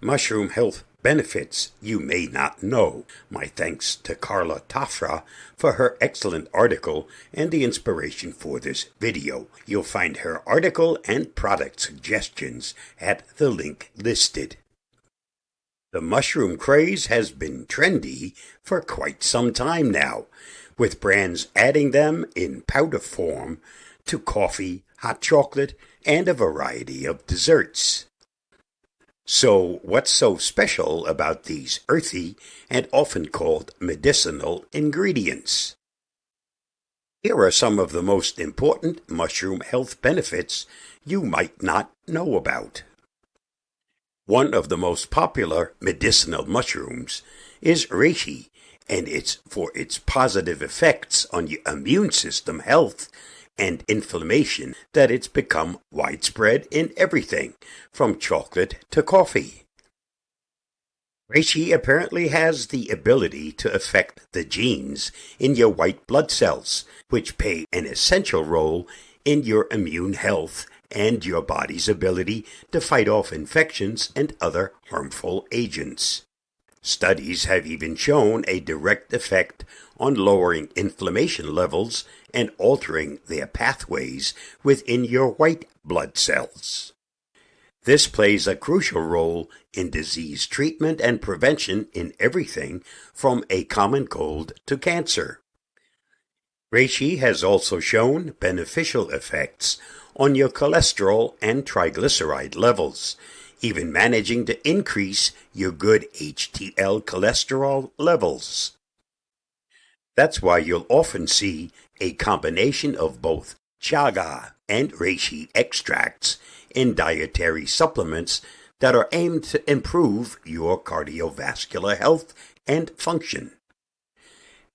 mushroom health benefits you may not know. My thanks to Karla Tafra for her excellent article and the inspiration for this video. You'll find her article and product suggestions at the link listed. The mushroom craze has been trendy for quite some time now, with brands adding them in powder form to coffee, hot chocolate, and a variety of desserts. So, what's so special about these earthy and often called medicinal ingredients? Here are some of the most important mushroom health benefits you might not know about. One of the most popular medicinal mushrooms is reishi, and it's for its positive effects on your immune system health and inflammation that it's become widespread in everything, from chocolate to coffee. Reishi apparently has the ability to affect the genes in your white blood cells, which play an essential role in your immune health and your body's ability to fight off infections and other harmful agents. Studies have even shown a direct effect on lowering inflammation levels and altering their pathways within your white blood cells. This plays a crucial role in disease treatment and prevention in everything from a common cold to cancer. Reishi has also shown beneficial effects on your cholesterol and triglyceride levels, even managing to increase your good HDL cholesterol levels. That's why you'll often see a combination of both chaga and reishi extracts in dietary supplements that are aimed to improve your cardiovascular health and function.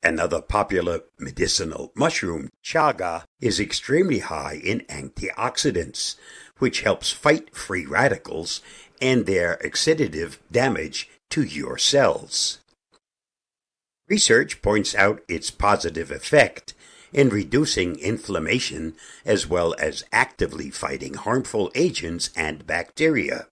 Another popular medicinal mushroom, chaga, is extremely high in antioxidants, which helps fight free radicals and their oxidative damage to your cells. Research points out its positive effect in reducing inflammation as well as actively fighting harmful agents and bacteria.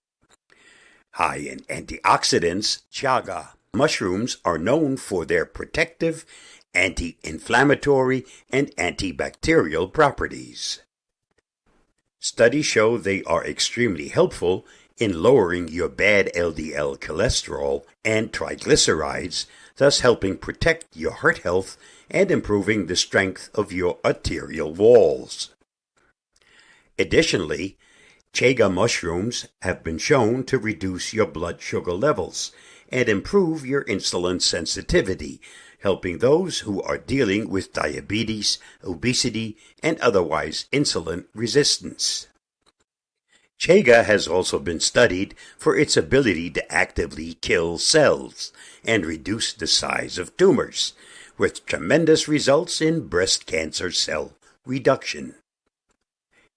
High in antioxidants, chaga mushrooms are known for their protective, anti inflammatory, and antibacterial properties. Studies show they are extremely helpful in lowering your bad LDL cholesterol and triglycerides thus helping protect your heart health and improving the strength of your arterial walls. Additionally, chaga mushrooms have been shown to reduce your blood sugar levels and improve your insulin sensitivity, helping those who are dealing with diabetes, obesity, and otherwise insulin resistance. Chaga has also been studied for its ability to actively kill cells and reduce the size of tumors, with tremendous results in breast cancer cell reduction.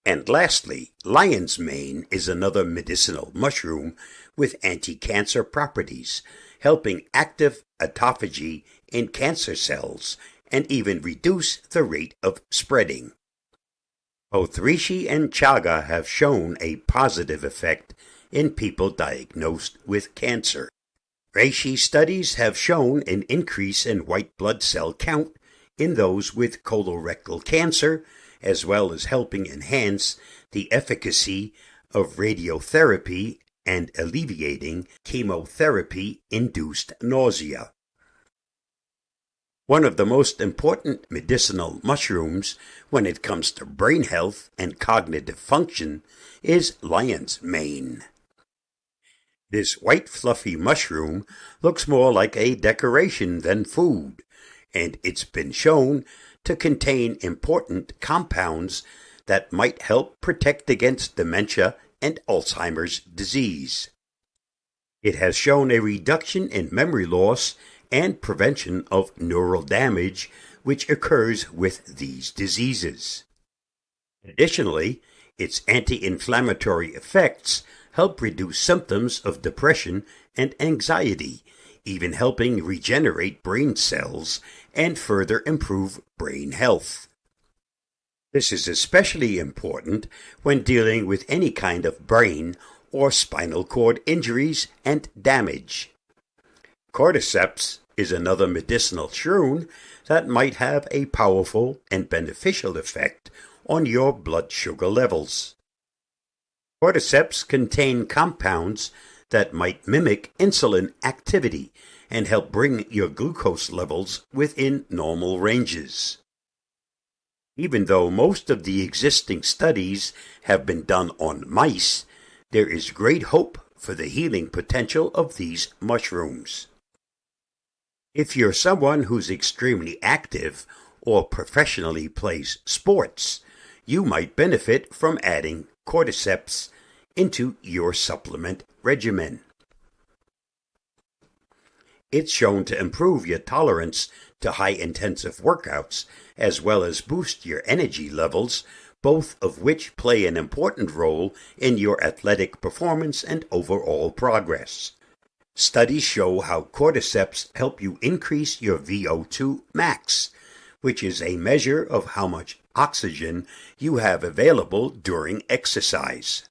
And lastly, lion's mane is another medicinal mushroom with anti-cancer properties, helping active autophagy in cancer cells and even reduce the rate of spreading. Both reishi and chaga have shown a positive effect in people diagnosed with cancer. Reishi studies have shown an increase in white blood cell count in those with colorectal cancer, as well as helping enhance the efficacy of radiotherapy and alleviating chemotherapy induced nausea. One of the most important medicinal mushrooms when it comes to brain health and cognitive function is lion's mane. This white fluffy mushroom looks more like a decoration than food, and it's been shown to contain important compounds that might help protect against dementia and Alzheimer's disease. It has shown a reduction in memory loss and prevention of neural damage which occurs with these diseases. Additionally, its anti-inflammatory effects help reduce symptoms of depression and anxiety, even helping regenerate brain cells and further improve brain health. This is especially important when dealing with any kind of brain or spinal cord injuries and damage. Cordyceps is another medicinal shroom that might have a powerful and beneficial effect on your blood sugar levels. Cordyceps contain compounds that might mimic insulin activity and help bring your glucose levels within normal ranges. Even though most of the existing studies have been done on mice, there is great hope for the healing potential of these mushrooms. If you're someone who's extremely active or professionally plays sports, you might benefit from adding cordyceps into your supplement regimen. It's shown to improve your tolerance to high intensive workouts as well as boost your energy levels, both of which play an important role in your athletic performance and overall progress. Studies show how cordyceps help you increase your VO2 max, which is a measure of how much oxygen you have available during exercise.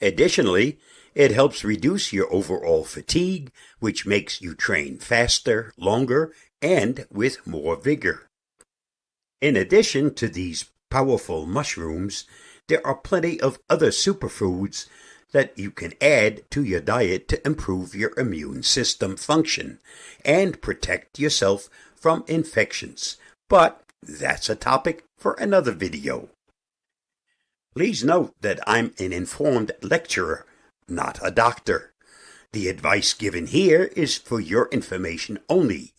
Additionally, it helps reduce your overall fatigue, which makes you train faster, longer, and with more vigor. In addition to these powerful mushrooms, there are plenty of other superfoods that you can add to your diet to improve your immune system function and protect yourself from infections. But that's a topic for another video. Please note that I'm an informed lecturer, not a doctor. The advice given here is for your information only.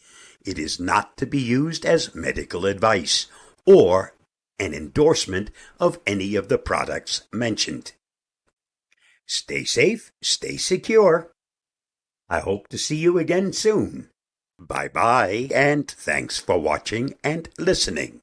It is not to be used as medical advice or an endorsement of any of the products mentioned. Stay safe, stay secure. I hope to see you again soon. Bye bye, and thanks for watching and listening.